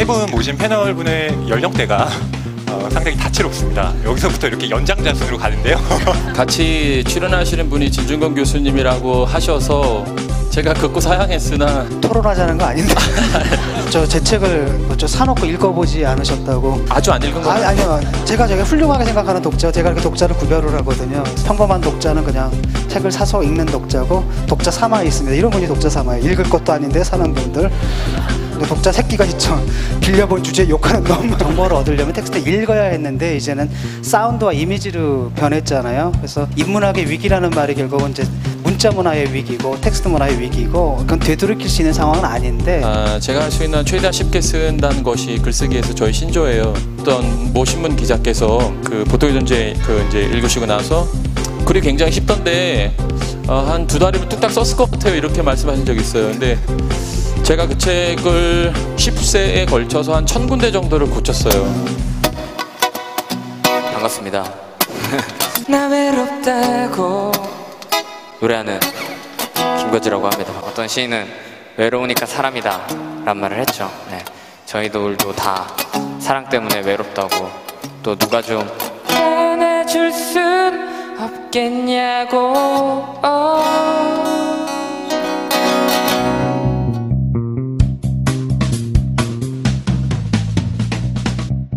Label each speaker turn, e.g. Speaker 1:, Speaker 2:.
Speaker 1: 세분 모신 패널분의 연령대가 어, 상당히 다채롭습니다. 여기서부터 이렇게 연장자 순으로 가는데요.
Speaker 2: 같이 출연하시는 분이 진중권 교수님이라고 하셔서 제가 극구 사양했으나
Speaker 3: 토론하자는 거 아닌데. 저 제 책을 뭐저 사놓고 읽어보지 않으셨다고.
Speaker 2: 아주 안 읽은 거
Speaker 3: 아니, 아니요. 제가 되게 훌륭하게 생각하는 독자 제가 이렇게 독자를 구별을 하거든요. 평범한 독자는 그냥 책을 사서 읽는 독자고 독자 삼아에 있습니다. 이런 분이 독자 삼아에. 읽을 것도 아닌데 사는 분들 근데 독자 새끼가 있죠 빌려본 주제에 욕하는 놈 정보를 얻으려면 텍스트 읽어야 했는데 이제는 사운드와 이미지로 변했잖아요 그래서 인문학의 위기라는 말이 결국은 이제 문자 문화의 위기고 텍스트 문화의 위기고 그건 되돌이킬 수 있는 상황은 아닌데
Speaker 2: 아, 제가 할 수 있는 최대한 쉽게 쓴다는 것이 글쓰기에서 저희 신조예요. 어떤 모 신문 기자께서 그 보통의 존재 그 이제 읽으시고 나서 글이 굉장히 쉽던데 어, 한두 달이면 뚝딱 썼을 것 같아요. 이렇게 말씀하신 적이 있어요. 근데 제가 그 책을 10세에 걸쳐서 한천 군데 정도를 고쳤어요.
Speaker 4: 반갑습니다. 나 외롭다고 노래하는 김거지라고 합니다. 어떤 시인은 외로우니까 사람이다 란 말을 했죠. 네. 저희들도 다 사랑 때문에 외롭다고 또 누가 좀 안아줄 순 없겠냐고 어.